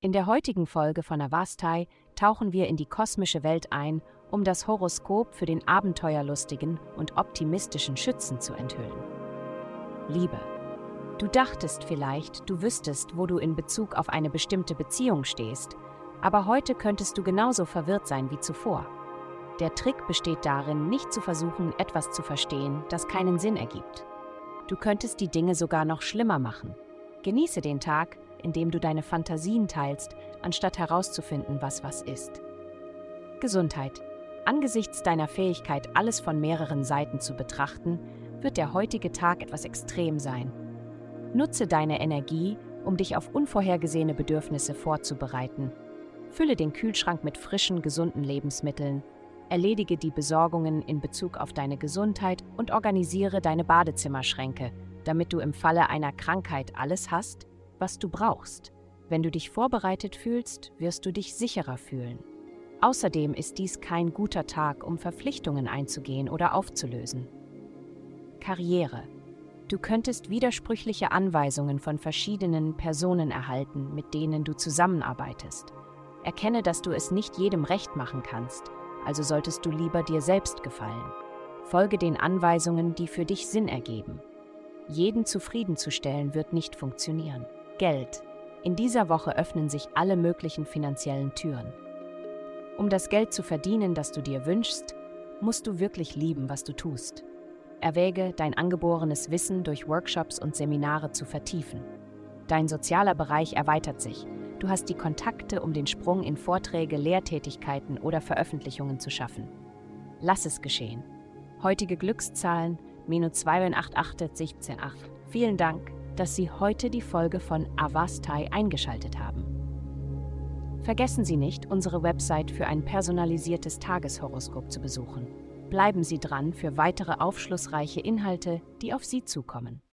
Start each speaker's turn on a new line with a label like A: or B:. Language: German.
A: In der heutigen Folge von Avastai tauchen wir in die kosmische Welt ein, um das Horoskop für den abenteuerlustigen und optimistischen Schützen zu enthüllen. Liebe. Du dachtest vielleicht, du wüsstest, wo du in Bezug auf eine bestimmte Beziehung stehst, aber heute könntest du genauso verwirrt sein wie zuvor. Der Trick besteht darin, nicht zu versuchen, etwas zu verstehen, das keinen Sinn ergibt. Du könntest die Dinge sogar noch schlimmer machen. Genieße den Tag, indem du deine Fantasien teilst, anstatt herauszufinden, was was ist. Gesundheit. Angesichts deiner Fähigkeit, alles von mehreren Seiten zu betrachten, wird der heutige Tag etwas extrem sein. Nutze deine Energie, um dich auf unvorhergesehene Bedürfnisse vorzubereiten. Fülle den Kühlschrank mit frischen, gesunden Lebensmitteln erledige die Besorgungen in Bezug auf deine Gesundheit und organisiere deine Badezimmerschränke, damit du im Falle einer Krankheit alles hast, was du brauchst. Wenn du dich vorbereitet fühlst, wirst du dich sicherer fühlen. Außerdem ist dies kein guter Tag, um Verpflichtungen einzugehen oder aufzulösen. Karriere. Du könntest widersprüchliche Anweisungen von verschiedenen Personen erhalten, mit denen du zusammenarbeitest. Erkenne, dass du es nicht jedem recht machen kannst also solltest du lieber dir selbst gefallen. Folge den Anweisungen, die für dich Sinn ergeben. Jeden zufriedenzustellen wird nicht funktionieren. Geld. In dieser Woche öffnen sich alle möglichen finanziellen Türen. Um das Geld zu verdienen, das du dir wünschst, musst du wirklich lieben, was du tust. Erwäge, dein angeborenes Wissen durch Workshops und Seminare zu vertiefen. Dein sozialer Bereich erweitert sich Du hast die Kontakte, um den Sprung in Vorträge, Lehrtätigkeiten oder Veröffentlichungen zu schaffen. Lass es geschehen. Heutige Glückszahlen 288 Vielen Dank, dass Sie heute die Folge von Avastai eingeschaltet haben. Vergessen Sie nicht, unsere Website für ein personalisiertes Tageshoroskop zu besuchen. Bleiben Sie dran für weitere aufschlussreiche Inhalte, die auf Sie zukommen.